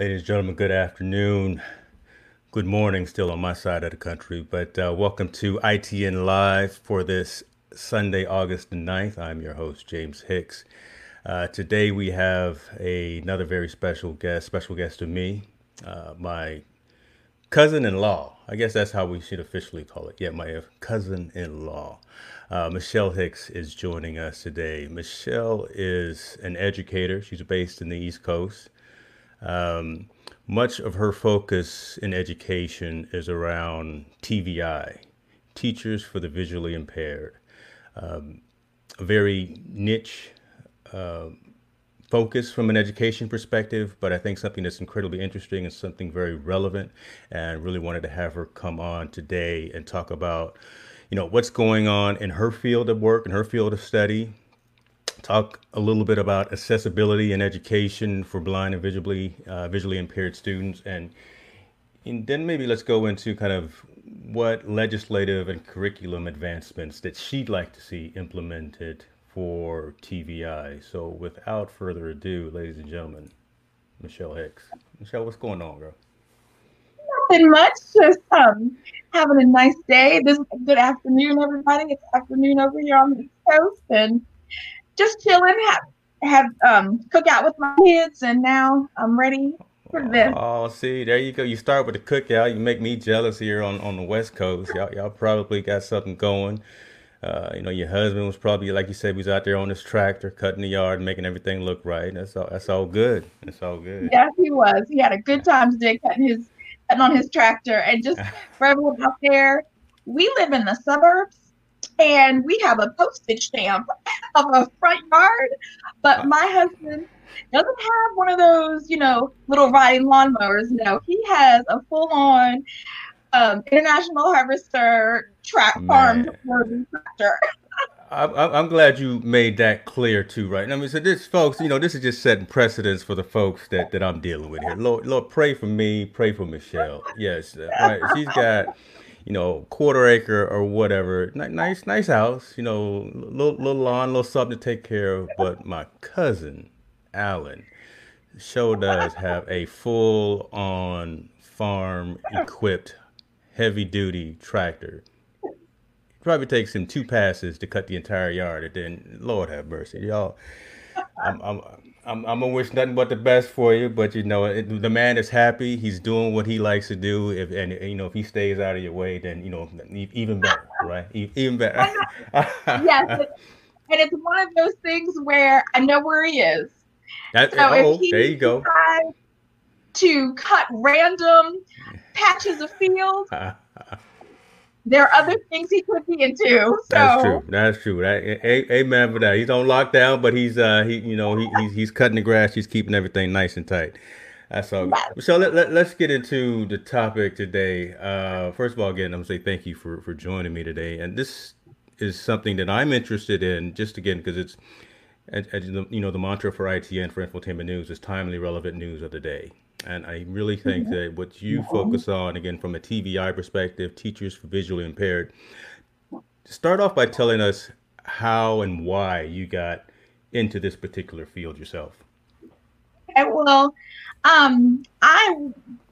Ladies and gentlemen, good afternoon. Good morning, still on my side of the country, but uh, welcome to ITN Live for this Sunday, August the 9th. I'm your host, James Hicks. Uh, today we have a, another very special guest, special guest to me, uh, my cousin-in-law. I guess that's how we should officially call it. Yeah, my cousin-in-law. Uh, Michelle Hicks is joining us today. Michelle is an educator. She's based in the East Coast. Um, much of her focus in education is around TVI, Teachers for the Visually Impaired. Um, a very niche uh, focus from an education perspective, but I think something that's incredibly interesting and something very relevant. And really wanted to have her come on today and talk about, you know, what's going on in her field of work and her field of study, talk a little bit about accessibility and education for blind and visually uh, visually impaired students, and, and then maybe let's go into kind of what legislative and curriculum advancements that she'd like to see implemented for TVI. So, without further ado, ladies and gentlemen, Michelle Hicks. Michelle, what's going on, girl? Nothing much. Just um, having a nice day. This is a good afternoon, everybody. It's afternoon over here on the Coast, and just chilling, have have um cookout with my kids, and now I'm ready for this. Oh, see, there you go. You start with the cookout. You make me jealous here on on the West Coast. Y'all, y'all probably got something going. Uh, you know, your husband was probably like you said, he was out there on his tractor, cutting the yard, making everything look right. That's all. That's all good. That's all good. Yes, he was. He had a good time today cutting his cutting on his tractor, and just for everyone out there, we live in the suburbs, and we have a postage stamp of a front yard, but my husband doesn't have one of those, you know, little riding lawnmowers. No, he has a full on um, international harvester track farm tractor. I'm, I'm glad you made that clear too, right? I mean, so this, folks, you know, this is just setting precedence for the folks that, that I'm dealing with here. Lord, Lord, pray for me, pray for Michelle. Yes, right. She's got you know, quarter acre or whatever. Nice, nice house. You know, little little lawn, little something to take care of. But my cousin, Alan, show does have a full on farm equipped heavy duty tractor. Probably takes him two passes to cut the entire yard, and then Lord have mercy, y'all. I'm, I'm I'm, I'm gonna wish nothing but the best for you, but you know it, the man is happy. He's doing what he likes to do. If and you know if he stays out of your way, then you know even better, right? Even better. yes, and it's one of those things where I know where he is. That, so oh, there you go. To cut random patches of field. there are other things he could be into. So. That's true. That's true. That, a, amen for that. He's on lockdown, but he's uh he you know he, he's he's cutting the grass. He's keeping everything nice and tight. That's all. So let, let, us get into the topic today. Uh, first of all, again, I'm gonna say thank you for for joining me today. And this is something that I'm interested in, just again because it's, as, as, you know, the mantra for ITN for Infotainment News is timely, relevant news of the day. And I really think mm-hmm. that what you focus on, again, from a TVI perspective, teachers for visually impaired, start off by telling us how and why you got into this particular field yourself. Okay, well, um, I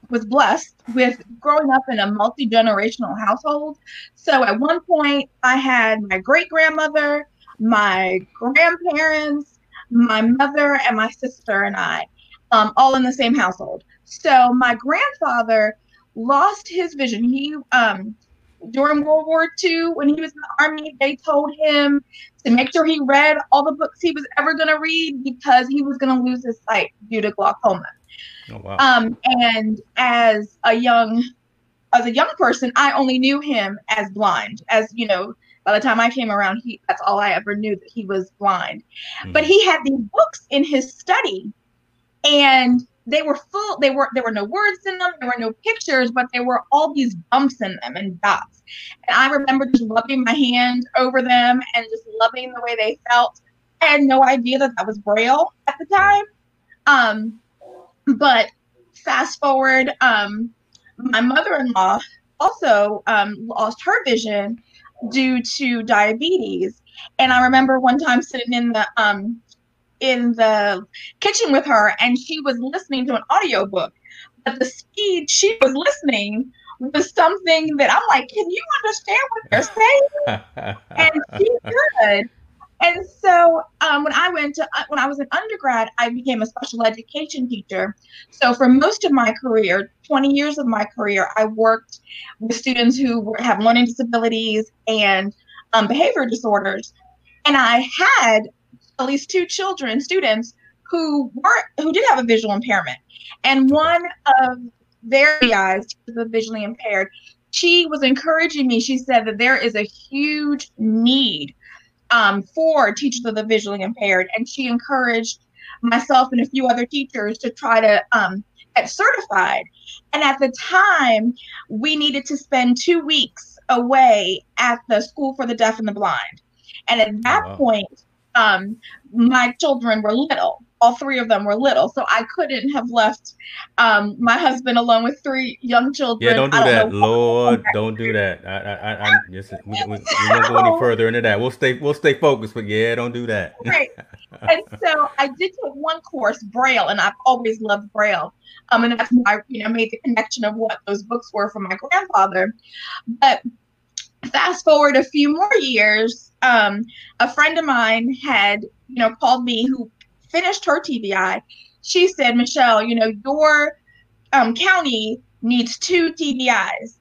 was blessed with growing up in a multi generational household. So at one point, I had my great grandmother, my grandparents, my mother, and my sister and I um, all in the same household. So my grandfather lost his vision. He um, during World War II, when he was in the army, they told him to make sure he read all the books he was ever going to read because he was going to lose his sight due to glaucoma. Oh, wow. Um, and as a young as a young person, I only knew him as blind. As you know, by the time I came around, he that's all I ever knew that he was blind. Mm. But he had these books in his study and they were full they were there were no words in them there were no pictures but there were all these bumps in them and dots. And i remember just rubbing my hand over them and just loving the way they felt. I had no idea that that was braille at the time. Um, but fast forward um, my mother-in-law also um, lost her vision due to diabetes. And i remember one time sitting in the um, in the kitchen with her and she was listening to an audiobook but the speed she was listening was something that I'm like, can you understand what they're saying? and she could. And so um, when I went to uh, when I was an undergrad, I became a special education teacher. So for most of my career, 20 years of my career, I worked with students who have learning disabilities and um, behavior disorders. And I had at least two children, students who were who did have a visual impairment. And one of their eyes, the visually impaired, she was encouraging me. She said that there is a huge need um, for teachers of the visually impaired, and she encouraged myself and a few other teachers to try to um, get certified. And at the time, we needed to spend two weeks away at the School for the Deaf and the Blind. And at that oh, wow. point, um, my children were little all three of them were little, so I couldn't have left um, my husband alone with three young children. Yeah, don't do don't that, Lord, don't do that. I, I, I, I just we, we, we, won't go any further into that. We'll stay, we'll stay focused, but yeah, don't do that. right. And so I did take one course, Braille, and I've always loved Braille. Um, and that's why you know made the connection of what those books were for my grandfather. But fast forward a few more years, um, a friend of mine had you know called me who finished her TVI, she said, Michelle, you know, your um, county needs two TVIs.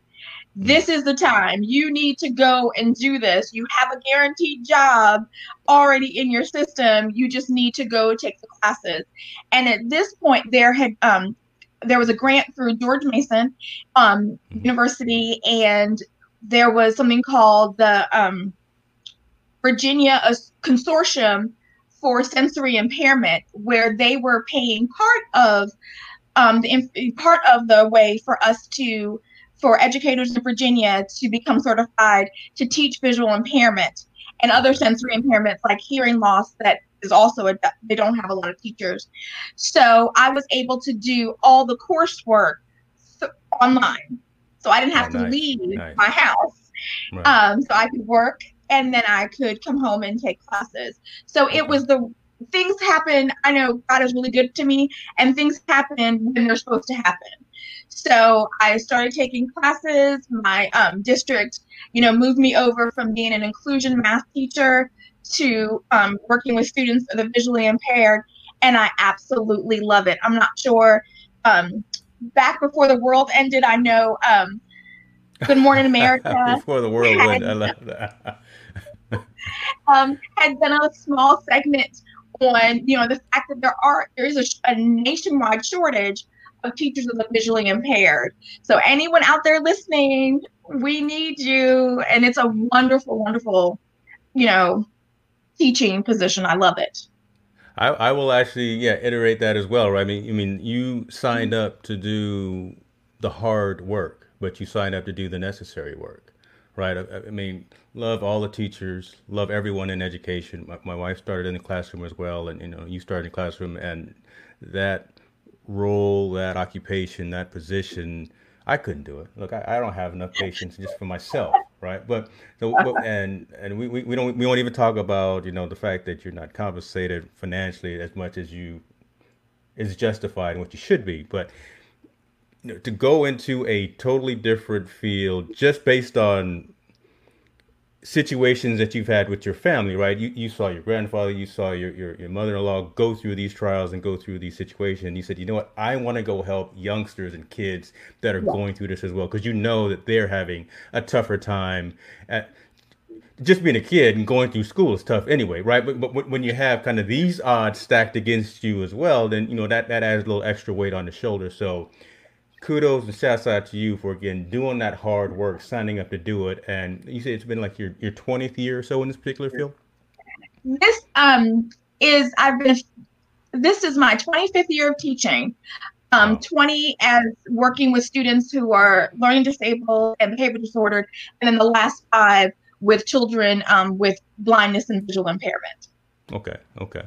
This is the time. You need to go and do this. You have a guaranteed job already in your system. You just need to go take the classes. And at this point, there had um, there was a grant through George Mason um, mm-hmm. University, and there was something called the um, Virginia Consortium for sensory impairment, where they were paying part of um, the part of the way for us to for educators in Virginia to become certified to teach visual impairment and other sensory impairments like hearing loss that is also a they don't have a lot of teachers. So I was able to do all the coursework online. So I didn't have oh, to nice. leave nice. my house. Right. Um, so I could work and then I could come home and take classes. So it was the things happen. I know God is really good to me, and things happen when they're supposed to happen. So I started taking classes. My um, district, you know, moved me over from being an inclusion math teacher to um, working with students that are visually impaired, and I absolutely love it. I'm not sure. Um, back before the world ended, I know. Um, Good Morning America. before the world ended, I love that. um, had done a small segment on you know the fact that there are there is a, a nationwide shortage of teachers of the visually impaired. So anyone out there listening, we need you, and it's a wonderful, wonderful, you know, teaching position. I love it. I, I will actually yeah iterate that as well. Right? I mean, I mean, you signed up to do the hard work, but you signed up to do the necessary work right? I, I, mean, love all the teachers, love everyone in education. My, my, wife started in the classroom as well, and you know, you started in the classroom, and that role, that occupation, that position, I couldn't do it. Look, I, I don't have enough patience just for myself, right? But so, but, and and we, we, we don't we won't even talk about you know the fact that you're not compensated financially as much as you is justified and what you should be, but you know, to go into a totally different field just based on situations that you've had with your family, right? You, you saw your grandfather, you saw your, your, your mother-in-law go through these trials and go through these situations. You said, you know what, I want to go help youngsters and kids that are yeah. going through this as well, because you know that they're having a tougher time at just being a kid and going through school is tough anyway, right? But, but when you have kind of these odds stacked against you as well, then, you know, that, that adds a little extra weight on the shoulder. So kudos and shouts out to you for again doing that hard work, signing up to do it. And you say it's been like your your twentieth year or so in this particular field. This um is I've been this is my 25th year of teaching. Um, wow. 20 as working with students who are learning disabled and behavior disordered, and then the last five with children um, with blindness and visual impairment. Okay, okay.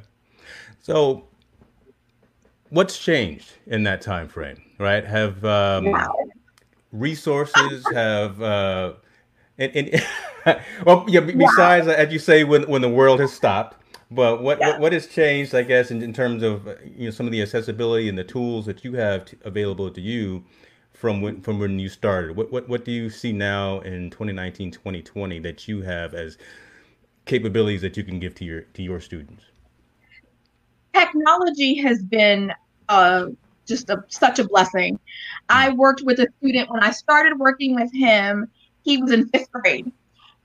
So, what's changed in that time frame? Right? Have um, wow. resources, have uh, and, and well, yeah. Besides, wow. as you say, when when the world has stopped, But what, Yeah. what what has changed, I guess, in, in terms of you know some of the accessibility and the tools that you have t available to you from when from when you started? What what what do you see now in 2019, 2020 that you have as capabilities that you can give to your to your students? technology has been uh, just a, such a blessing. I worked with a student when I started working with him, he was in fifth grade.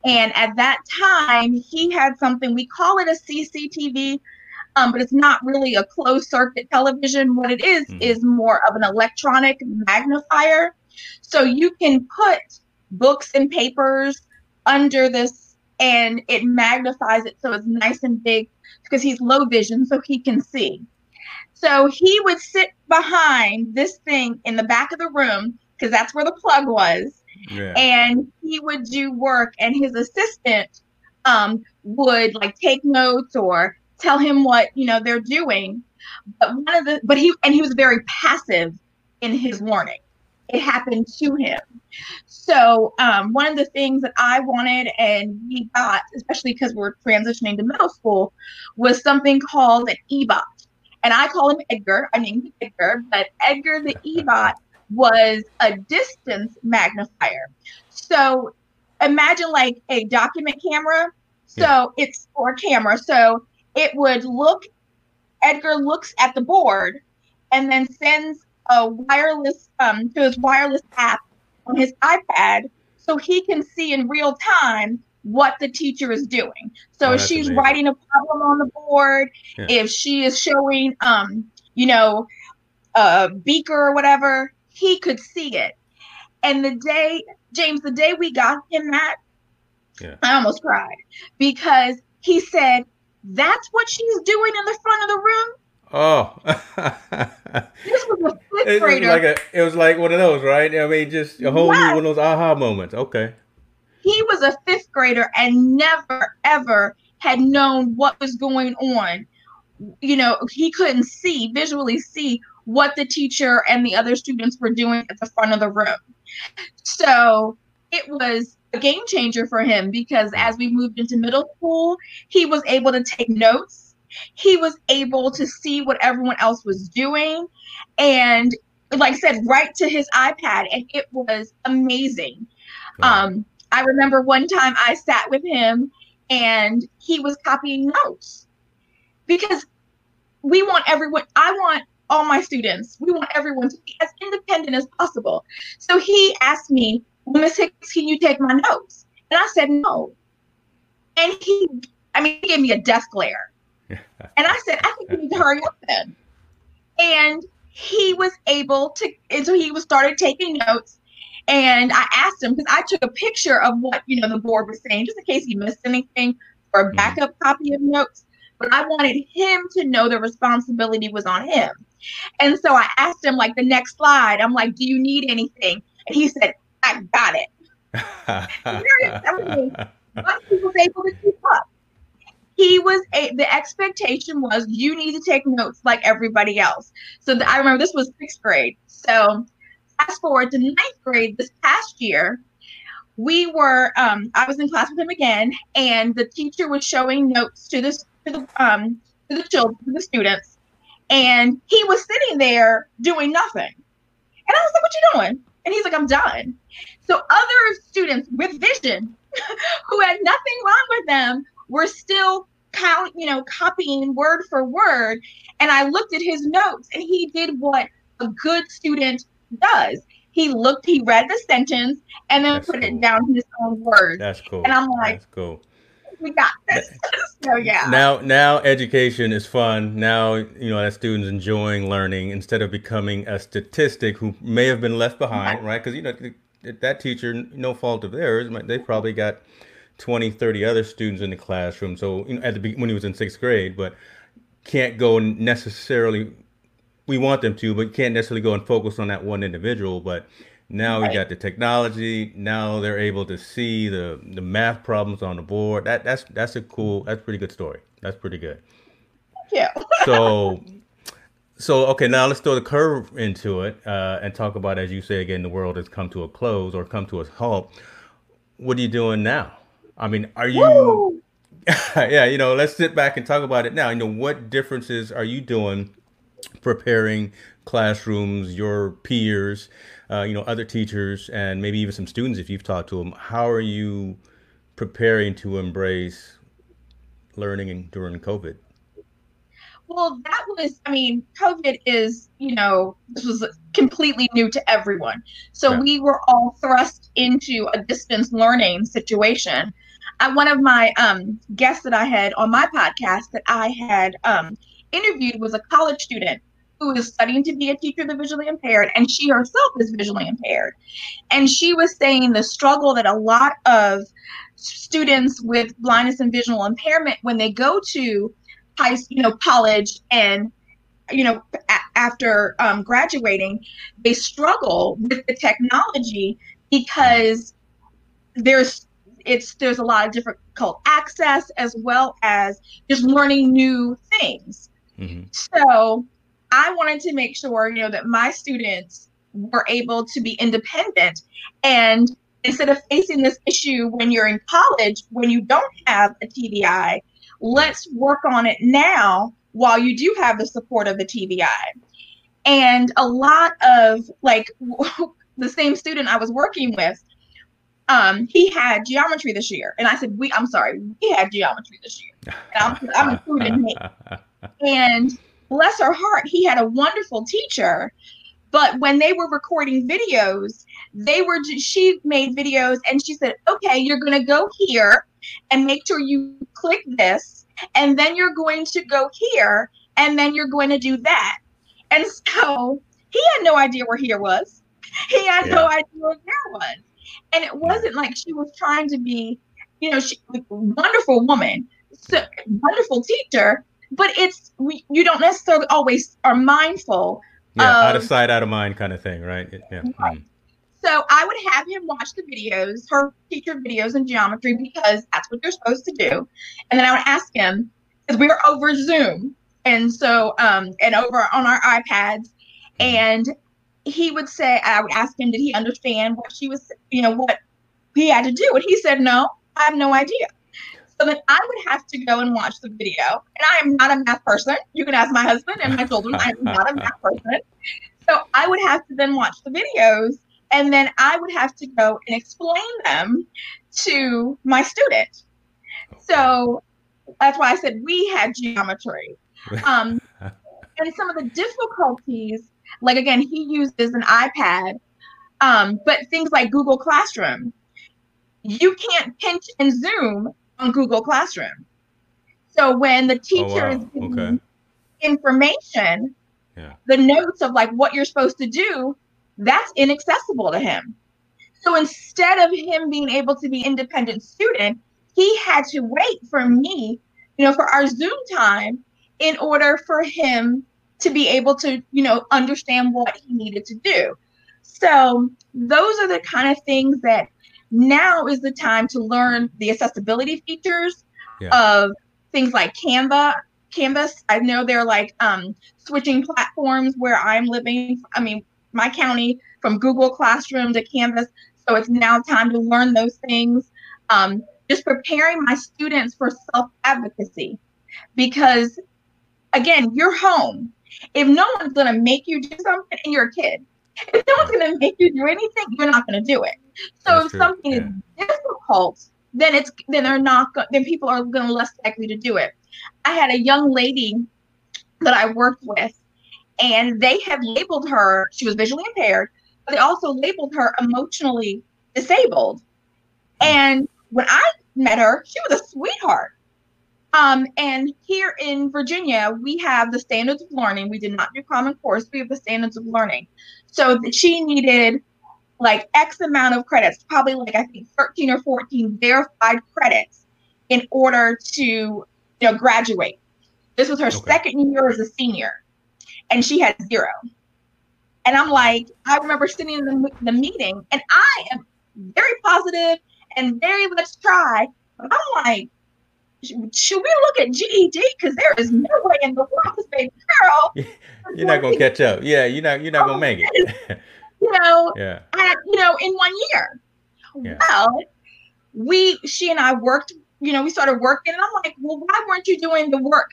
And at that time, he had something, we call it a CCTV, um, but it's not really a closed circuit television. What it is, Mhm. is more of an electronic magnifier. So you can put books and papers under this and it magnifies it so it's nice and big because he's low vision, so he can see. So he would sit behind this thing in the back of the room because that's where the plug was, Yeah. and he would do work, and his assistant um, would like take notes or tell him what you know they're doing. But one of the but he and he was very passive in his learning. It happened to him. So um, one of the things that I wanted and we got, especially because we're transitioning to middle school, was something called an EBOT. And I call him Edgar. I named him Edgar, but Edgar the EBOT was a distance magnifier. So imagine like a document camera. So it's or camera. So it would look, Edgar looks at the board and then sends a wireless um, to his wireless app on his iPad so he can see in real time what the teacher is doing. So Oh, if she's amazing. writing a problem on the board, Yeah. if she is showing um, you know, a beaker or whatever, he could see it. And the day, James, the day we got him that, Yeah. I almost cried because he said, That's what she's doing in the front of the room. Oh. This was a fifth It was grader. like a, it was like one of those, right? I mean, just a whole new one of those aha moments. Okay. He was a fifth grader and never ever had known what was going on. You know he couldn't see visually see what the teacher and the other students were doing at the front of the room. So it was a game changer for him because as we moved into middle school he was able to take notes. He was able to see what everyone else was doing and like i said right to his ipad and it was amazing. Um, I remember one time I sat with him and he was copying notes because we want everyone, I want all my students, we want everyone to be as independent as possible. So he asked me, well, Miss Hicks, can you take my notes? And I said, no. And he, I mean, he gave me a death glare. And I said, I think you need to hurry up then. And he was able to, and so he was started taking notes. And I asked him because I took a picture of what you know the board was saying, just in case he missed anything, or a Mhm. backup copy of notes. But I wanted him to know the responsibility was on him. And so I asked him, like the next slide, I'm like, "Do you need anything?" And he said, "I got it." he was able to keep up. He was a, the expectation was you need to take notes like everybody else. So the, I remember this was sixth grade. So fast forward to ninth grade this past year, we were um, I was in class with him again, and the teacher was showing notes to this to the um to the children to the students, and he was sitting there doing nothing. And I was like, "What you doing?" And he's like, "I'm done." So other students with vision who had nothing wrong with them were still count, you know, copying word for word. And I looked at his notes and he did what a good student does. He looked, he read the sentence and then That's put cool. it down in his own words. That's cool. And I'm like- That's cool. We got this. so yeah. Now, now education is fun. Now, you know, that students enjoying learning instead of becoming a statistic who may have been left behind, right? Because, you know, that teacher, no fault of theirs, they probably got 20, 30 other students in the classroom. So, you know, at the be- when he was in sixth grade, but can't go and necessarily, we want them to, but you can't necessarily go and focus on that one individual. But now we got the technology. Now they're able to see the the math problems on the board. That that's that's a cool. That's a pretty good story. That's pretty good. Yeah. So, so okay. Now let's throw the curve into it uh, and talk about, as you say again, the world has come to a close or come to a halt. What are you doing now? I mean, are you Woo! yeah, you know, let's sit back and talk about it now. You know, what differences are you doing preparing classrooms, your peers, uh, you know, other teachers, and maybe even some students if you've talked to them? How are you preparing to embrace learning during COVID? Well, that was, I mean, COVID is, you know, this was completely new to everyone. So yeah. we were all thrust into a distance learning situation. I, one of my um, guests that I had on my podcast that I had um, interviewed was a college student who is studying to be a teacher of the visually impaired, and she herself is visually impaired. And she was saying the struggle that a lot of students with blindness and visual impairment, when they go to high, you know, college and you know, a- after um, graduating, they struggle with the technology because there's it's there's a lot of difficult access as well as just learning new things. Mm-hmm. So I wanted to make sure, you know, that my students were able to be independent and instead of facing this issue when you're in college when you don't have a TVI, let's work on it now while you do have the support of the TVI. And a lot of like the same student I was working with, um, he had geometry this year, and I said, "We, I'm sorry, we had geometry this year." And I'm, I'm including me. And bless her heart, he had a wonderful teacher. But when they were recording videos, they were she made videos and she said, "Okay, you're going to go here and make sure you click this, and then you're going to go here, and then you're going to do that." And so he had no idea where here was. He had yeah. no idea where there was, and it wasn't like she was trying to be, you know, she wonderful woman, so, wonderful teacher, but it's we, you don't necessarily always are mindful. Yeah, of, out of sight, out of mind, kind of thing, right? Yeah. Right. Mm. So I would have him watch the videos, her teacher videos in geometry, because that's what you're supposed to do. And then I would ask him, because we were over Zoom, and so um, and over on our iPads, mm-hmm. and he would say, I would ask him, did he understand what she was, you know, what he had to do? And he said, no, I have no idea. So then I would have to go and watch the video. And I am not a math person. You can ask my husband and my children. I am not a math person. So I would have to then watch the videos and then I would have to go and explain them to my student. So that's why I said we had geometry. Um, and some of the difficulties, like again, he uses an iPad, um, but things like Google Classroom, you can't pinch and zoom on Google Classroom. So when the oh, teacher oh, wow. is giving okay. information, yeah. the notes of like what you're supposed to do, that's inaccessible to him. So instead of him being able to be independent student, he had to wait for me, you know, for our Zoom time in order for him to be able to, you know, understand what he needed to do. So those are the kind of things that now is the time to learn the accessibility features yeah. of things like Canva, Canvas. I know they're like um, switching platforms where I'm living. I mean, my county from Google Classroom to Canvas. So it's now time to learn those things. Um, just preparing my students for self advocacy because, again, you're home. If no one's going to make you do something and you're a kid, if no one's going to make you do anything, you're not going to do it. So That's if true. something yeah. is difficult, then it's then they're not go- then people are going to less likely to do it. I had a young lady that I worked with, and they had labeled her. She was visually impaired, but they also labeled her emotionally disabled. Hmm. And when I met her, she was a sweetheart. Um, and here in Virginia, we have the standards of learning. We did not do Common Core. We have the standards of learning. So she needed like X amount of credits, probably like I think 13 or 14 verified credits in order to you know graduate. This was her okay. second year as a senior, and she had zero. And I'm like, I remember sitting in the, the meeting, and I am very positive and very let's try. But I'm like, should we look at GED? Because there is no way in the world this baby girl. You're not gonna catch up. Yeah, you're not. You're not gonna oh, make it. you know, yeah. At, you know, in one year. Yeah. Well, we she and I worked, you know, we started working and I'm like, well, why weren't you doing the work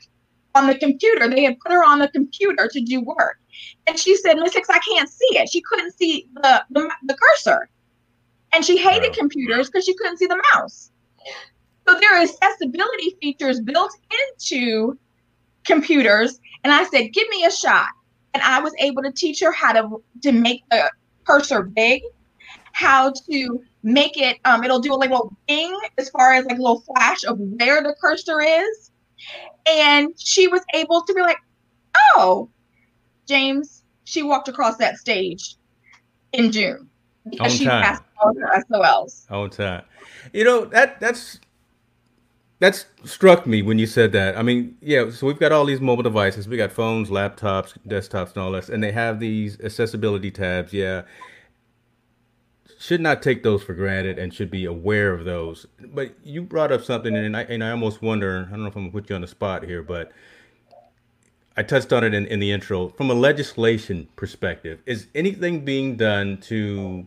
on the computer? They had put her on the computer to do work. And she said, Miss Hicks, I can't see it. She couldn't see the, the, the cursor. And she hated wow. computers because she couldn't see the mouse. So there are accessibility features built into computers. And I said, give me a shot. And I was able to teach her how to, to make the cursor big, how to make it, um, it'll do a little ding as far as like a little flash of where the cursor is. And she was able to be like, oh, James, she walked across that stage in June because she time. passed all her SOLs. On time. You know, that that's that's struck me when you said that. I mean, yeah, so we've got all these mobile devices. We got phones, laptops, desktops, and all this, and they have these accessibility tabs. Yeah, should not take those for granted and should be aware of those. But you brought up something, and I and I almost wonder. I don't know if I'm gonna put you on the spot here, but I touched on it in, in the intro. From a legislation perspective, is anything being done to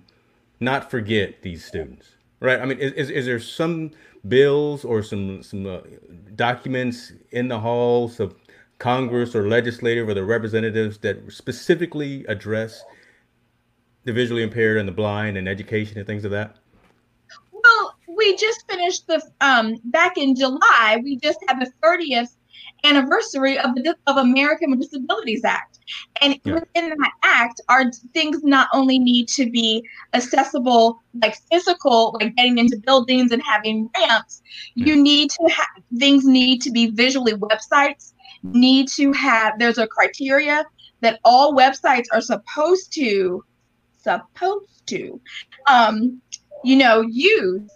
not forget these students? Right. I mean, is, is, is there some bills or some some uh, documents in the halls of Congress or legislative or the representatives that specifically address the visually impaired and the blind and education and things of that? Well, we just finished the um back in July. We just had the 30th anniversary of the of American with Disabilities Act. And yeah. within that act are things not only need to be accessible, like physical, like getting into buildings and having ramps, you need to have things need to be visually websites, need to have there's a criteria that all websites are supposed to supposed to um you know use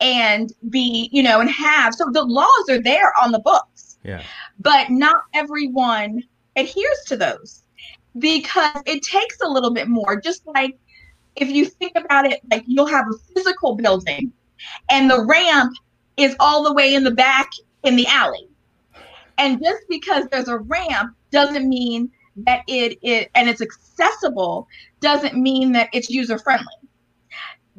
and be you know and have. So the laws are there on the books. Yeah. But not everyone adheres to those because it takes a little bit more. Just like if you think about it, like you'll have a physical building and the ramp is all the way in the back in the alley. And just because there's a ramp doesn't mean that it is, and it's accessible, doesn't mean that it's user friendly.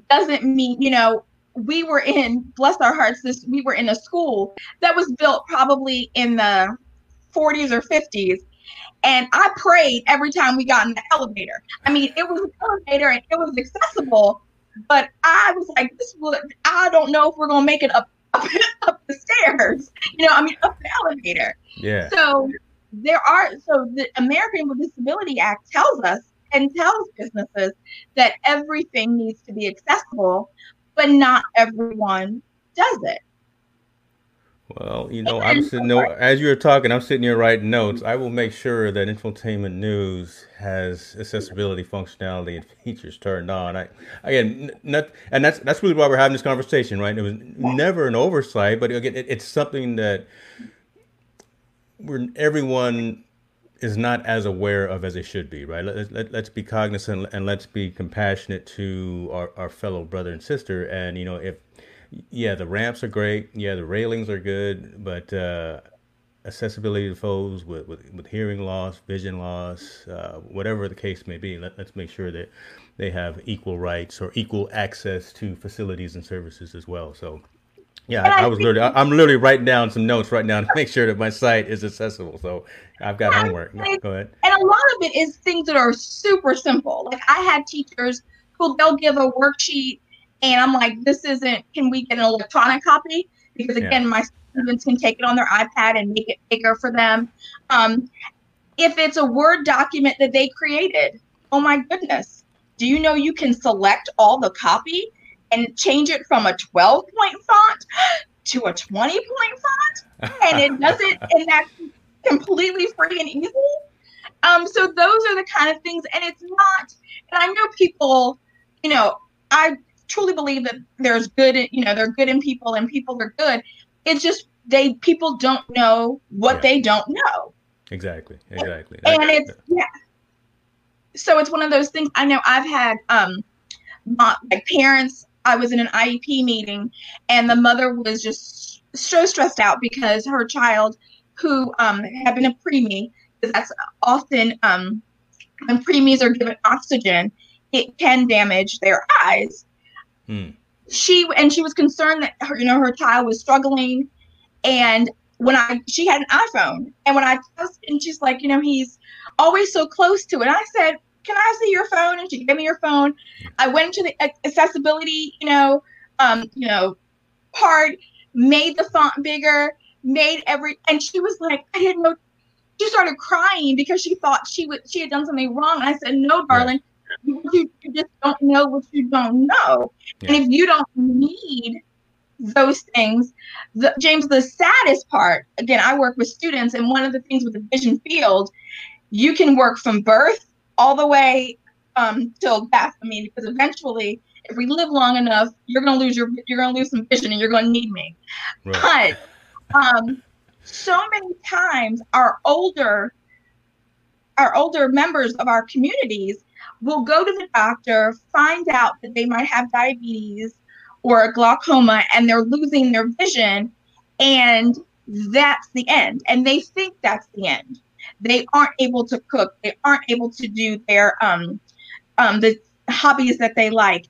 Doesn't mean, you know, we were in, bless our hearts, this we were in a school that was built probably in the 40s or 50s. And I prayed every time we got in the elevator. I mean, it was an elevator and it was accessible, but I was like, this will, I don't know if we're going to make it up, up, up the stairs, you know, I mean, up the elevator. Yeah. So there are, so the American with Disability Act tells us and tells businesses that everything needs to be accessible, but not everyone does it. Well, you know, I'm sitting there, as you're talking, I'm sitting here writing notes. I will make sure that Infotainment News has accessibility functionality and features turned on. I again, not, and that's that's really why we're having this conversation, right? It was never an oversight, but again, it, it's something that we're everyone is not as aware of as they should be, right? Let, let, let's be cognizant and let's be compassionate to our, our fellow brother and sister. And, you know, if, yeah, the ramps are great. Yeah, the railings are good, but uh, accessibility to folks with, with, with hearing loss, vision loss, uh, whatever the case may be, let, let's make sure that they have equal rights or equal access to facilities and services as well. So, yeah, I, I, was literally, I'm literally writing down some notes right now to make sure that my site is accessible. So I've got yeah, homework. Go ahead. And a lot of it is things that are super simple. Like I had teachers who they'll give a worksheet and I'm like, this isn't, can we get an electronic copy? Because again, yeah. my students can take it on their iPad and make it bigger for them. Um, if it's a Word document that they created, oh my goodness, do you know you can select all the copy and change it from a 12 point font to a 20 point font? And it does it, and that's completely free and easy. Um, so those are the kind of things, and it's not, and I know people, you know, I truly believe that there's good, you know, they're good in people and people are good. It's just they people don't know what yeah. they don't know. Exactly. Exactly. And, and it's yeah. So it's one of those things. I know I've had um my, like parents. I was in an IEP meeting, and the mother was just so stressed out because her child, who um had been a preemie, because that's often um when preemies are given oxygen, it can damage their eyes. Hmm. she and she was concerned that her, you know, her child was struggling. And when I she had an iPhone, and when I and she's like, you know, he's always so close to it. I said, "Can I see your phone?" And she gave me her phone. I went into the accessibility, you know, um, you know, part, made the font bigger, made every, and she was like, I didn't know. She started crying because she thought she would she had done something wrong. And I said, "No, darling." You, you just don't know what you don't know. Yeah. And if you don't need those things, the, James, the saddest part, again, I work with students, and one of the things with the vision field, you can work from birth all the way um, till death. I mean, because eventually, if we live long enough, you're gonna lose your you're gonna lose some vision, and you're gonna need me. Right. But um, so many times, our older our older members of our communities will go to the doctor, find out that they might have diabetes or a glaucoma, and they're losing their vision, and that's the end. And they think that's the end. They aren't able to cook. They aren't able to do their um, um, the hobbies that they like.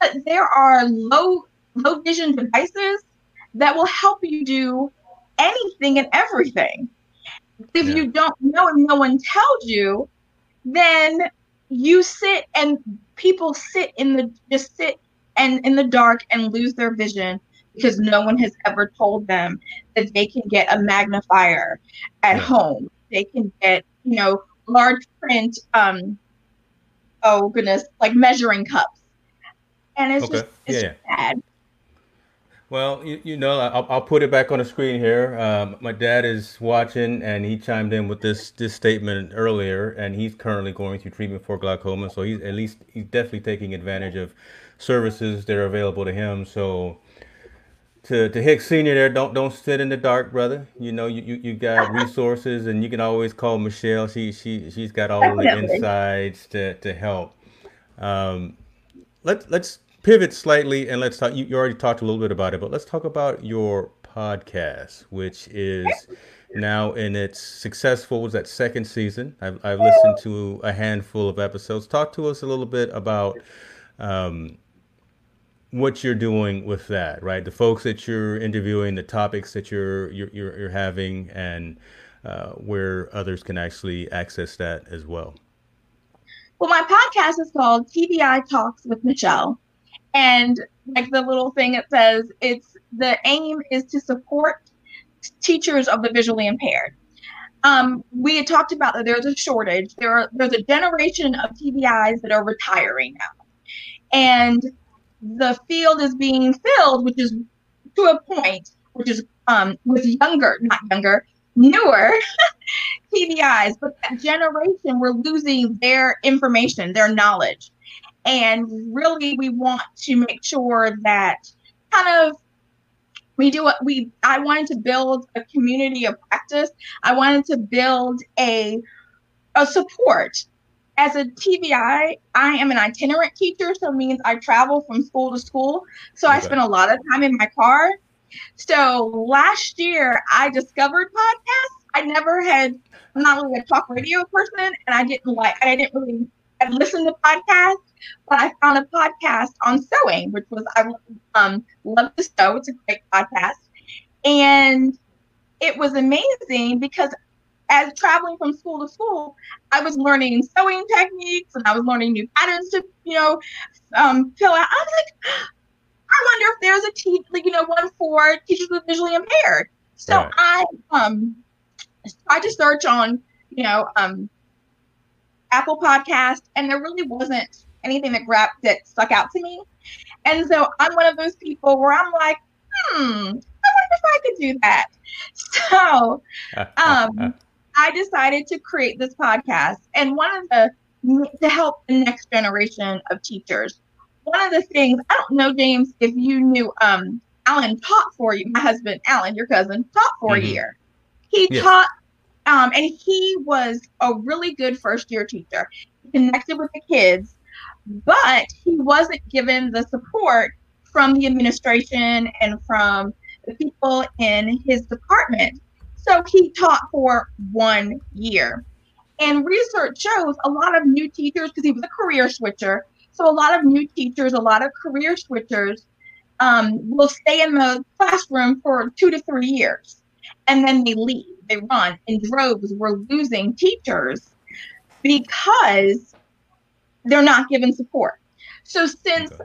But there are low low vision devices that will help you do anything and everything. If yeah. you don't know and no one tells you, then you sit and people sit in the just sit and in the dark and lose their vision because no one has ever told them that they can get a magnifier at home. They can get, you know, large print um oh goodness, like measuring cups. And it's okay. just it's yeah. sad. Well, you, you know, I'll, I'll put it back on the screen here. Um, my dad is watching, and he chimed in with this this statement earlier, and he's currently going through treatment for glaucoma. So he's at least he's definitely taking advantage of services that are available to him. So to to Hicks Senior, there, don't don't sit in the dark, brother. You know, you, you, you got resources, and you can always call Michelle. She she she's got all Definitely. the insights to to help. Um, let let's pivot slightly and let's talk. You, you already talked a little bit about it, but let's talk about your podcast, which is now in its successful was that second season. I've, I've listened to a handful of episodes. Talk to us a little bit about um, what you're doing with that, right? The folks that you're interviewing, the topics that you're you're you're, you're having, and uh, where others can actually access that as well. Well, my podcast is called TVI Talks with Michelle and like the little thing it says it's the aim is to support teachers of the visually impaired. Um, we had talked about that there's a shortage. There are there's a generation of tvis that are retiring now. And the field is being filled which is to a point which is um, with younger not younger newer TVIs, but that generation, we're losing their information, their knowledge. And really, we want to make sure that kind of we do what we I wanted to build a community of practice. I wanted to build a a support. As a TVI, I am an itinerant teacher, so it means I travel from school to school. So okay. I spend a lot of time in my car. So last year I discovered podcasts. I never had I'm not really a talk radio person and I didn't like I didn't really I listened to podcasts but I found a podcast on sewing, which was I um, love to sew. It's a great podcast, and it was amazing because as traveling from school to school, I was learning sewing techniques and I was learning new patterns to you know um, fill out. I was like, I wonder if there's a teach like you know one for teachers with visually impaired. So right. I um tried to search on you know um Apple Podcast, and there really wasn't anything that grabbed that stuck out to me. And so I'm one of those people where I'm like, hmm, I wonder if I could do that. So um, I decided to create this podcast. And one of the to help the next generation of teachers. One of the things I don't know, James, if you knew um Alan taught for you, my husband Alan, your cousin, taught for mm-hmm. a year. He yes. taught um, and he was a really good first year teacher. He connected with the kids but he wasn't given the support from the administration and from the people in his department. So he taught for one year. And research shows a lot of new teachers, because he was a career switcher, so a lot of new teachers, a lot of career switchers um, will stay in the classroom for two to three years and then they leave. They run in droves. We're losing teachers because they're not given support. So since okay.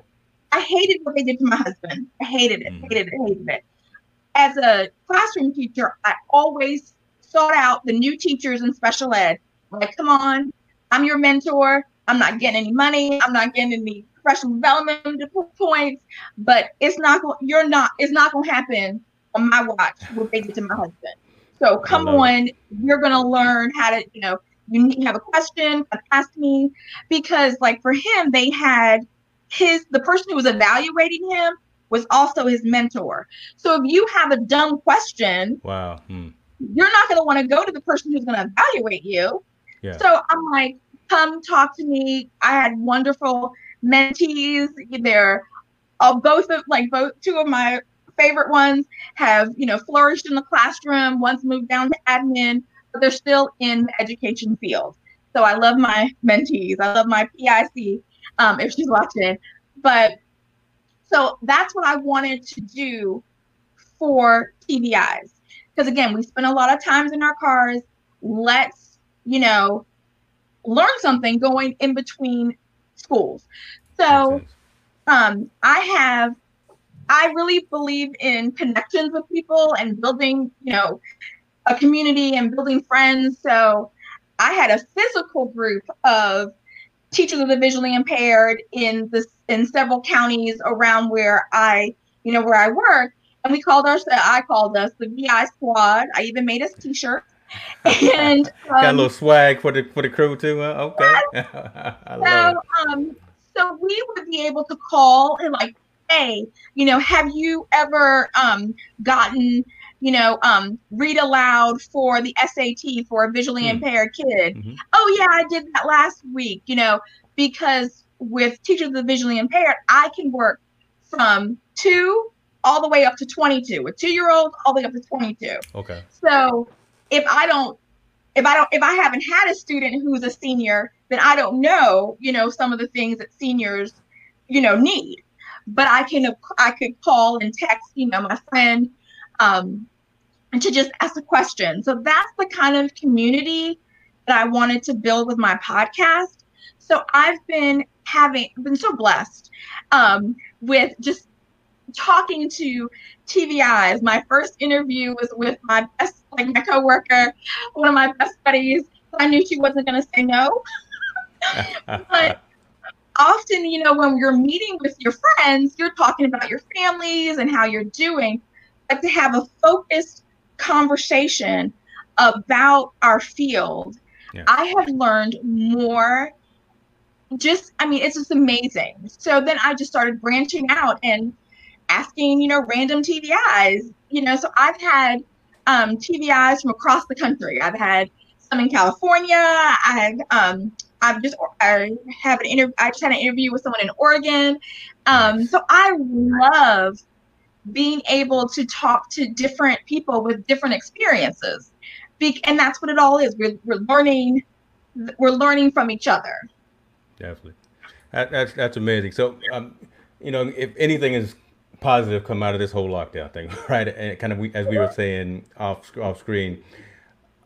I hated what they did to my husband, I hated it, mm. hated it, hated it. As a classroom teacher, I always sought out the new teachers in special ed. Like, come on, I'm your mentor. I'm not getting any money. I'm not getting any professional development points, but it's not going. you're not it's not gonna happen on my watch what they did to my husband. So come on, you're gonna learn how to, you know, you need to have a question, ask me. Because like for him, they had his the person who was evaluating him was also his mentor. So if you have a dumb question, wow, hmm. you're not gonna want to go to the person who's gonna evaluate you. Yeah. So I'm like, come talk to me. I had wonderful mentees. They're uh, both of like both two of my favorite ones have you know flourished in the classroom. One's moved down to admin, but they're still in the education field. So I love my mentees. I love my PIC um, if she's watching. But so that's what I wanted to do for TVIs. Because again, we spend a lot of times in our cars. Let's, you know, learn something going in between schools. So um, I have, I really believe in connections with people and building, you know, a community and building friends. So I had a physical group of teachers of the visually impaired in this in several counties around where I, you know, where I work. And we called us, I called us the VI squad. I even made us t-shirts. And um, got a little swag for the for the crew too. Huh? Okay. so um so we would be able to call and like, hey, you know, have you ever um gotten you know, um, read aloud for the SAT for a visually mm. impaired kid. Mm-hmm. Oh, yeah, I did that last week, you know, because with teachers of the visually impaired, I can work from two all the way up to 22 with two year olds all the way up to 22. Okay. So if I don't, if I don't, if I haven't had a student who's a senior, then I don't know, you know, some of the things that seniors, you know, need. But I can, I could call and text, you know, my friend um, and to just ask a question. So that's the kind of community that I wanted to build with my podcast. So I've been having been so blessed um, with just talking to TVIs. My first interview was with my best, like my coworker, one of my best buddies. I knew she wasn't going to say no. but often, you know, when you're meeting with your friends, you're talking about your families and how you're doing But to have a focused conversation about our field, yeah. I have learned more. Just, I mean, it's just amazing. So then I just started branching out and asking, you know, random TVIs. You know, so I've had um, TVIs from across the country. I've had some in California. I have um, I've just I have an interview. I just had an interview with someone in Oregon. Um, so I love being able to talk to different people with different experiences. Be- and that's what it all is. We're, we're learning, we're learning from each other. Definitely. That, that's, that's amazing. So, um, you know, if anything is positive come out of this whole lockdown thing, right? And kind of we, as we were saying off off screen,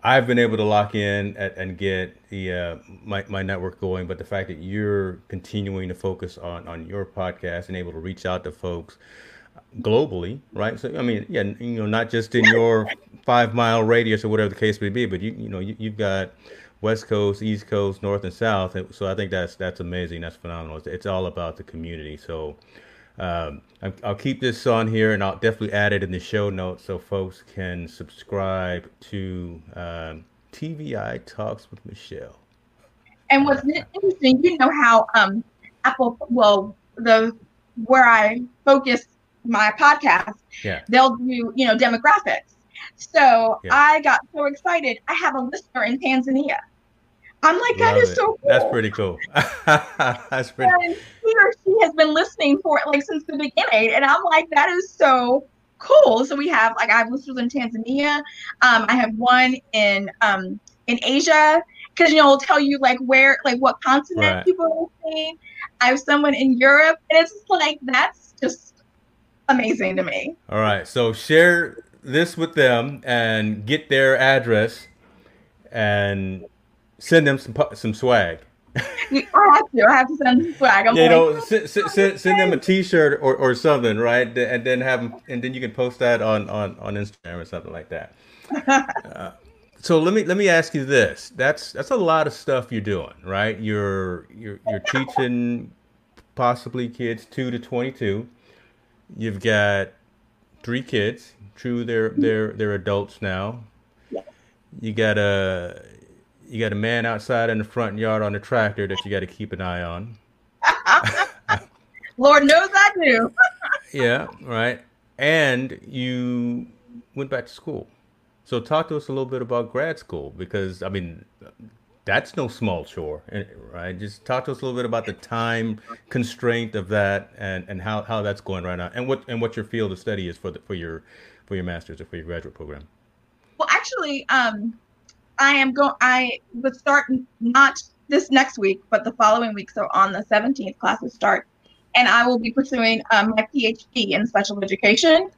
I've been able to lock in and, and get the uh, my my network going. But the fact that you're continuing to focus on on your podcast and able to reach out to folks globally, right? So I mean, yeah, you know, not just in your five mile radius or whatever the case may be, but you you know you, you've got West Coast, East Coast, North and South. So I think that's that's amazing. That's phenomenal. It's, it's all about the community. So um, I'll keep this on here, and I'll definitely add it in the show notes so folks can subscribe to um, TVI Talks with Michelle. And what's interesting, you know how um, Apple, well, the where I focus my podcast, yeah. they'll do, you know, demographics. So yeah. I got so excited. I have a listener in Tanzania. I'm like, that Love is it. so cool. That's pretty cool. That's pretty and he or she has been listening for it like since the beginning. And I'm like, that is so cool. So we have like I have listeners in Tanzania. Um, I have one in um in Asia because you know it'll tell you like where like what continent right. people are listening. I have someone in Europe, and it's like that's just amazing to me. All right. So share this with them and get their address and send them some some swag. I have to. I have to send them swag. I'm you like, know, send, send, send them a T-shirt or, or something, right? And then have them, and then you can post that on on on Instagram or something like that. Uh, so let me let me ask you this. That's that's a lot of stuff you're doing, right? You're you're you're teaching possibly kids two to twenty two. You've got three kids. True, they're they're they're adults now. You got a you got a man outside in the front yard on the tractor that you got to keep an eye on. Lord knows I do. yeah, right. And you went back to school. So talk to us a little bit about grad school because I mean that's no small chore, eh, right? Just talk to us a little bit about the time constraint of that and, and how, how that's going right now and what and what your field of study is for the, for your for your master's or for your graduate program. Well, actually, um, I am going. I would start not this next week, but the following week. So on the 17th, classes start, and I will be pursuing um, my PhD in special education.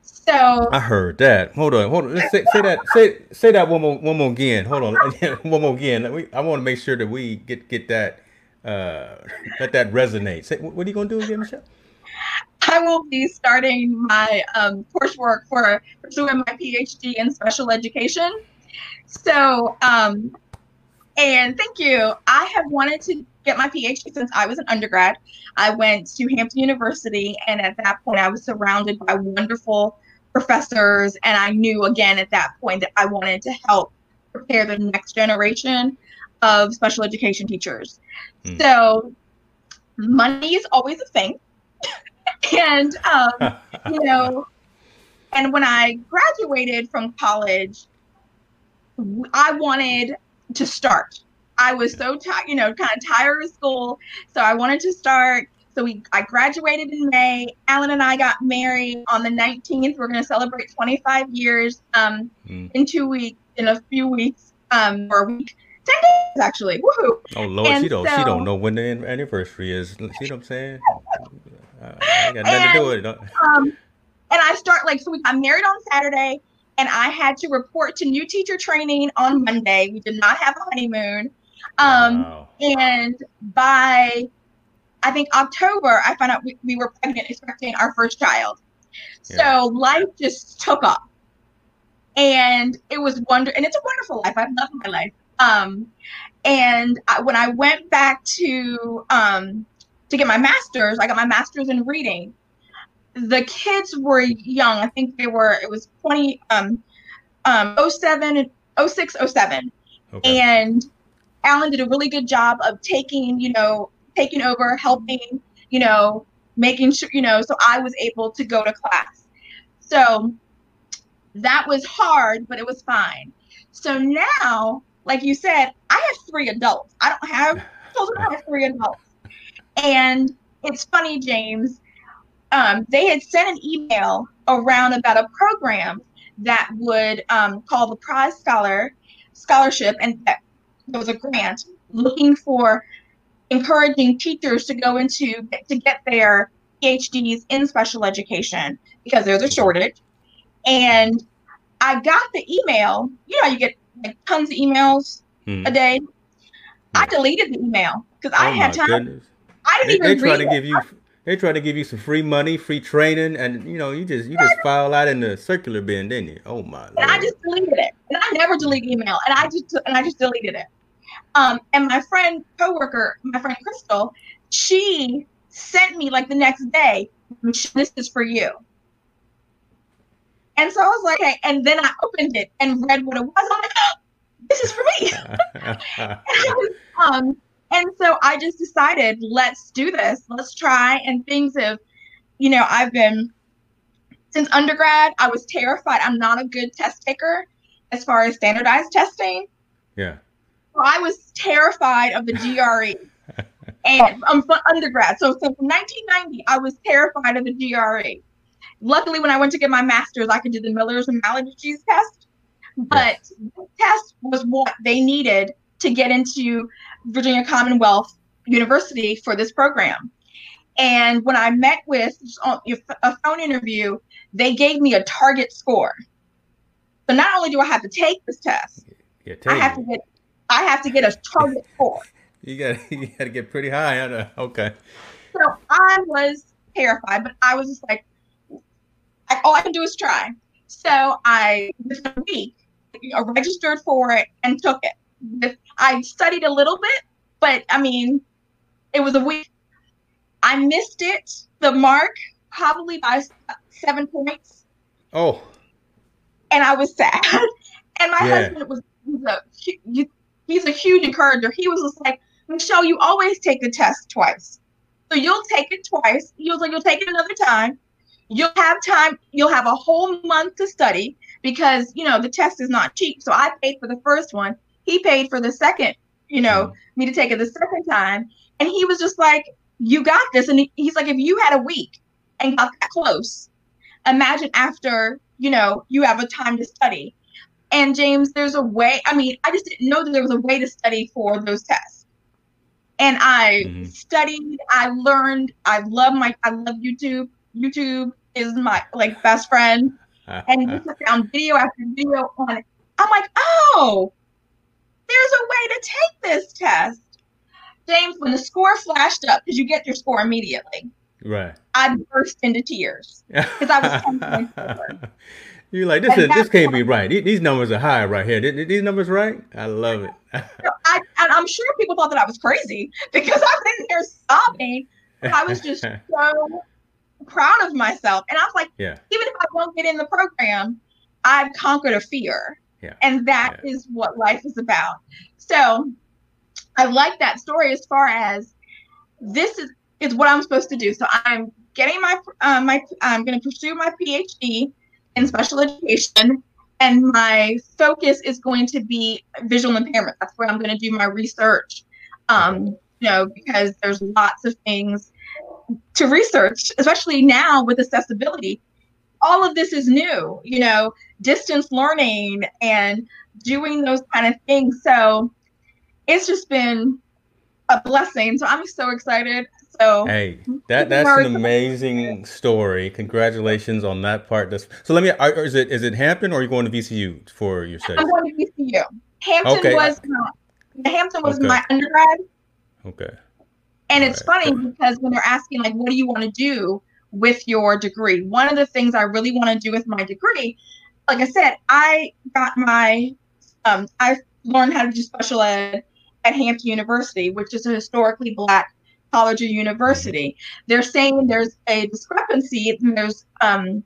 So I heard that. Hold on, hold on. Let's say, say that. Say say that one more one more again. Hold on, one more again. I want to make sure that we get get that uh let that resonate. Say, what are you gonna do again, Michelle? I will be starting my um, coursework for pursuing my PhD in special education. So, um, and thank you. I have wanted to get my PhD since I was an undergrad. I went to Hampton University, and at that point, I was surrounded by wonderful professors. And I knew again at that point that I wanted to help prepare the next generation of special education teachers. Mm. So, money is always a thing. and, um, you know, and when I graduated from college, I wanted to start. I was so tired, you know, kind of tired of school. So I wanted to start. So we, I graduated in May. Alan and I got married on the 19th. We're going to celebrate 25 years um, mm. in two weeks, in a few weeks, um, or a week, 10 days actually. Woohoo! Oh Lord, and she don't, so, she don't know when the anniversary is. See what I'm saying? Uh, I got nothing and, to do with it. Um, and I start like so. We got married on Saturday and I had to report to new teacher training on Monday. We did not have a honeymoon. Um, wow. And by, I think, October, I found out we, we were pregnant, expecting our first child. Yeah. So life just took off. And it was wonder, and it's a wonderful life. I have love my life. Um, and I, when I went back to um, to get my master's, I got my master's in reading the kids were young. I think they were, it was 20, um, um, 07, 06, 07. Okay. And Alan did a really good job of taking, you know, taking over, helping, you know, making sure, you know, so I was able to go to class. So that was hard, but it was fine. So now, like you said, I have three adults. I don't have children, I have three adults. And it's funny, James, um, they had sent an email around about a program that would um, call the Prize Scholar Scholarship, and that there was a grant looking for encouraging teachers to go into to get their PhDs in special education because there's a shortage. And I got the email. You know, you get like tons of emails hmm. a day. I deleted the email because oh I had time. Goodness. I didn't they, even they try to give you they try to give you some free money, free training, and you know you just you just file out in the circular bin, didn't you? Oh my! And I just deleted it, and I never delete email, and I just and I just deleted it. Um, and my friend, coworker, my friend Crystal, she sent me like the next day, "This is for you." And so I was like, "Hey," and then I opened it and read what it was. I'm like, oh, "This is for me." was, um, and so I just decided, let's do this. Let's try. And things have, you know, I've been, since undergrad, I was terrified. I'm not a good test taker as far as standardized testing. Yeah. So I was terrified of the GRE. and I'm from undergrad. So, so from 1990, I was terrified of the GRE. Luckily, when I went to get my master's, I could do the Miller Analogies test. But yes. the test was what they needed to get into Virginia Commonwealth University for this program. And when I met with a phone interview, they gave me a target score. So not only do I have to take this test, I have to get I have to get a target score. You got you got to get pretty high. On okay. So I was terrified, but I was just like, all I can do is try. So I, within a week, registered for it and took it. I studied a little bit, but I mean, it was a week. I missed it, the mark, probably by seven points. Oh. And I was sad. And my yeah. husband was he's a, he's a huge encourager. He was just like, Michelle, you always take the test twice. So you'll take it twice. You'll, you'll take it another time. You'll have time. You'll have a whole month to study because, you know, the test is not cheap. So I paid for the first one. He paid for the second, you know, mm. me to take it the second time. And he was just like, you got this. And he's like, if you had a week and got that close, imagine after, you know, you have a time to study. And James, there's a way. I mean, I just didn't know that there was a way to study for those tests. And I mm-hmm. studied, I learned, I love my, I love YouTube. YouTube is my like best friend. and just found video after video on it. I'm like, oh, there's a way to take this test. James, when the score flashed up, because you get your score immediately. Right. I burst into tears because I was 10 You're like, this is, this can't be right. These numbers are high right here. These numbers right? I love it. I, I'm sure people thought that I was crazy because I'm in there sobbing. I was just so proud of myself. And I was like, yeah. even if I won't get in the program, I've conquered a fear. Yeah. And that yeah. is what life is about. So I like that story as far as this is is what I'm supposed to do. So I'm getting my um, my I'm going to pursue my PhD in special education, and my focus is going to be visual impairment. That's where I'm going to do my research. Um, you know, because there's lots of things to research, especially now with accessibility. All of this is new, you know, distance learning and doing those kind of things. So it's just been a blessing. So I'm so excited. So hey, that that's an amazing story. Congratulations on that part. That's, so let me. Are, is it is it Hampton or are you going to VCU for your studies? I'm going to VCU. Hampton okay. was my, Hampton was okay. my undergrad. Okay. And All it's right. funny because when they're asking like, what do you want to do with your degree? One of the things I really want to do with my degree, like I said, I got my um, I learned how to do special ed at Hampton University, which is a historically black college or university. They're saying there's a discrepancy. There's um,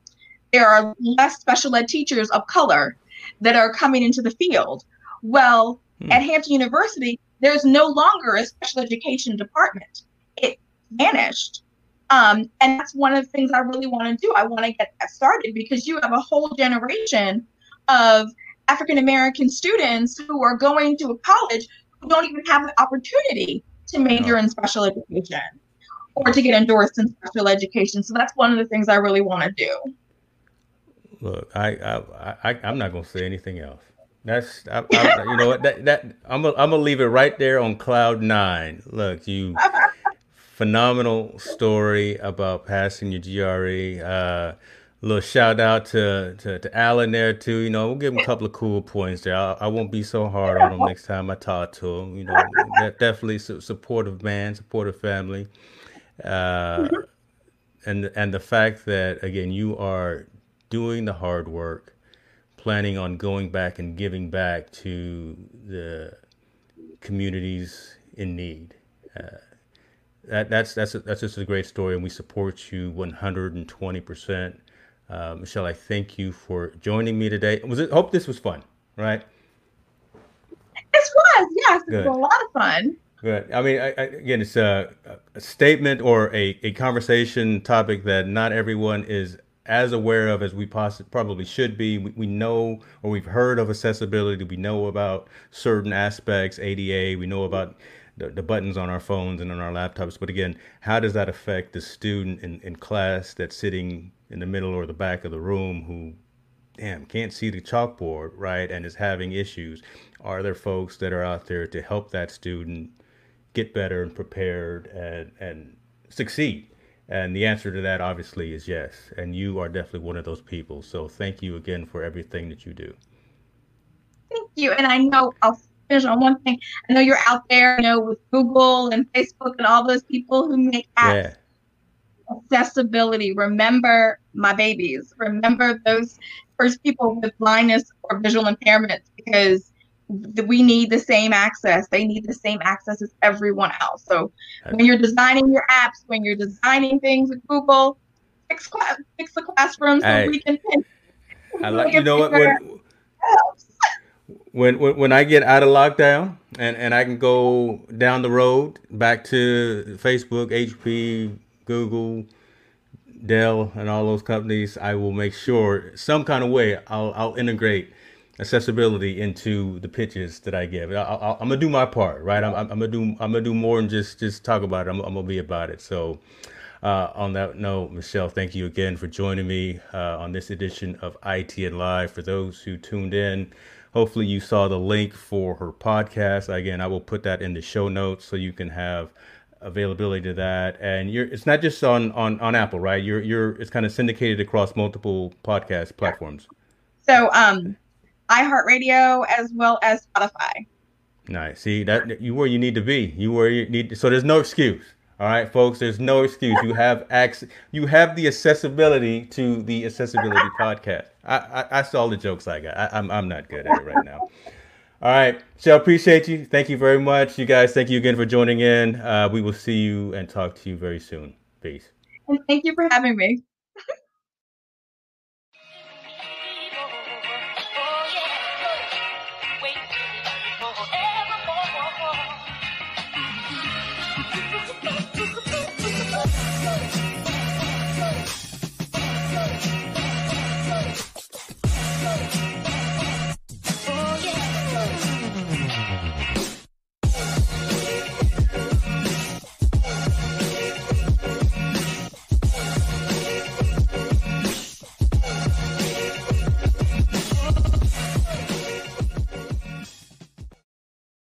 there are less special ed teachers of color that are coming into the field. Well, hmm. at Hampton University, there's no longer a special education department. It vanished. Um, and that's one of the things I really want to do. I want to get that started because you have a whole generation of African American students who are going to a college who don't even have the opportunity to major no. in special education or to get endorsed in special education. So that's one of the things I really want to do. Look, I, I, I, I'm not going to say anything else. That's, I, I, you know what, that, that, I'm I'm gonna leave it right there on cloud nine. Look, you, phenomenal story about passing your GRE. Uh, little shout out to, to, to Alan there too. You know, we'll give him a couple of cool points there. I, I won't be so hard on him next time I talk to him. You know, definitely supportive man, supportive family, uh, and and the fact that again you are doing the hard work, planning on going back and giving back to the communities in need. Uh, that, that's that's a, that's just a great story, and we support you 120 percent. Uh, Michelle, I thank you for joining me today. Was it? Hope this was fun, right? This was, yes, it was a lot of fun. Good. I mean, I, I, again, it's a, a, statement or a, a conversation topic that not everyone is as aware of as we poss- probably should be. We, we know or we've heard of accessibility. We know about certain aspects, ADA. We know about the, the, buttons on our phones and on our laptops. But again, how does that affect the student in, in class that's sitting in the middle or the back of the room who damn can't see the chalkboard right and is having issues are there folks that are out there to help that student get better and prepared and and succeed And the answer to that obviously is yes. And you are definitely one of those people. So thank you again for everything that you do. Thank you. And I know I'll finish on one thing. I know you're out there, you know, with Google and Facebook and all those people who make apps. Yeah. Accessibility. Remember my babies. Remember those first people with blindness or visual impairments because we need the same access. They need the same access as everyone else. So when you're designing your apps, when you're designing things with Google, fix, class, fix the classroom so I, we can. I like you know what when, when when when I get out of lockdown and and I can go down the road back to Facebook, HP, Google, Dell, and all those companies, I will make sure some kind of way I'll I'll integrate accessibility into the pitches that I give. I, am gonna do my part, right? I'm, I'm, gonna do I'm gonna do more than just just talk about it. I'm, I'm gonna be about it. So, uh, on that note, Michelle, thank you again for joining me uh, on this edition of ITN Live. For those who tuned in, hopefully you saw the link for her podcast. Again, I will put that in the show notes so you can have availability to that and you're it's not just on on on apple right you're you're it's kind of syndicated across multiple podcast platforms so um iHeartRadio as well as Spotify. Nice. See that you where you need to be. You where you need. To, so there's no excuse. All right, folks. There's no excuse. You have access. You have the accessibility to the accessibility podcast. I, I, I saw the jokes I got. I, I'm I'm not good at it right now. All right, so appreciate you. Thank you very much, you guys. Thank you again for joining in. Uh, we will see you and talk to you very soon. Peace. Thank you for having me.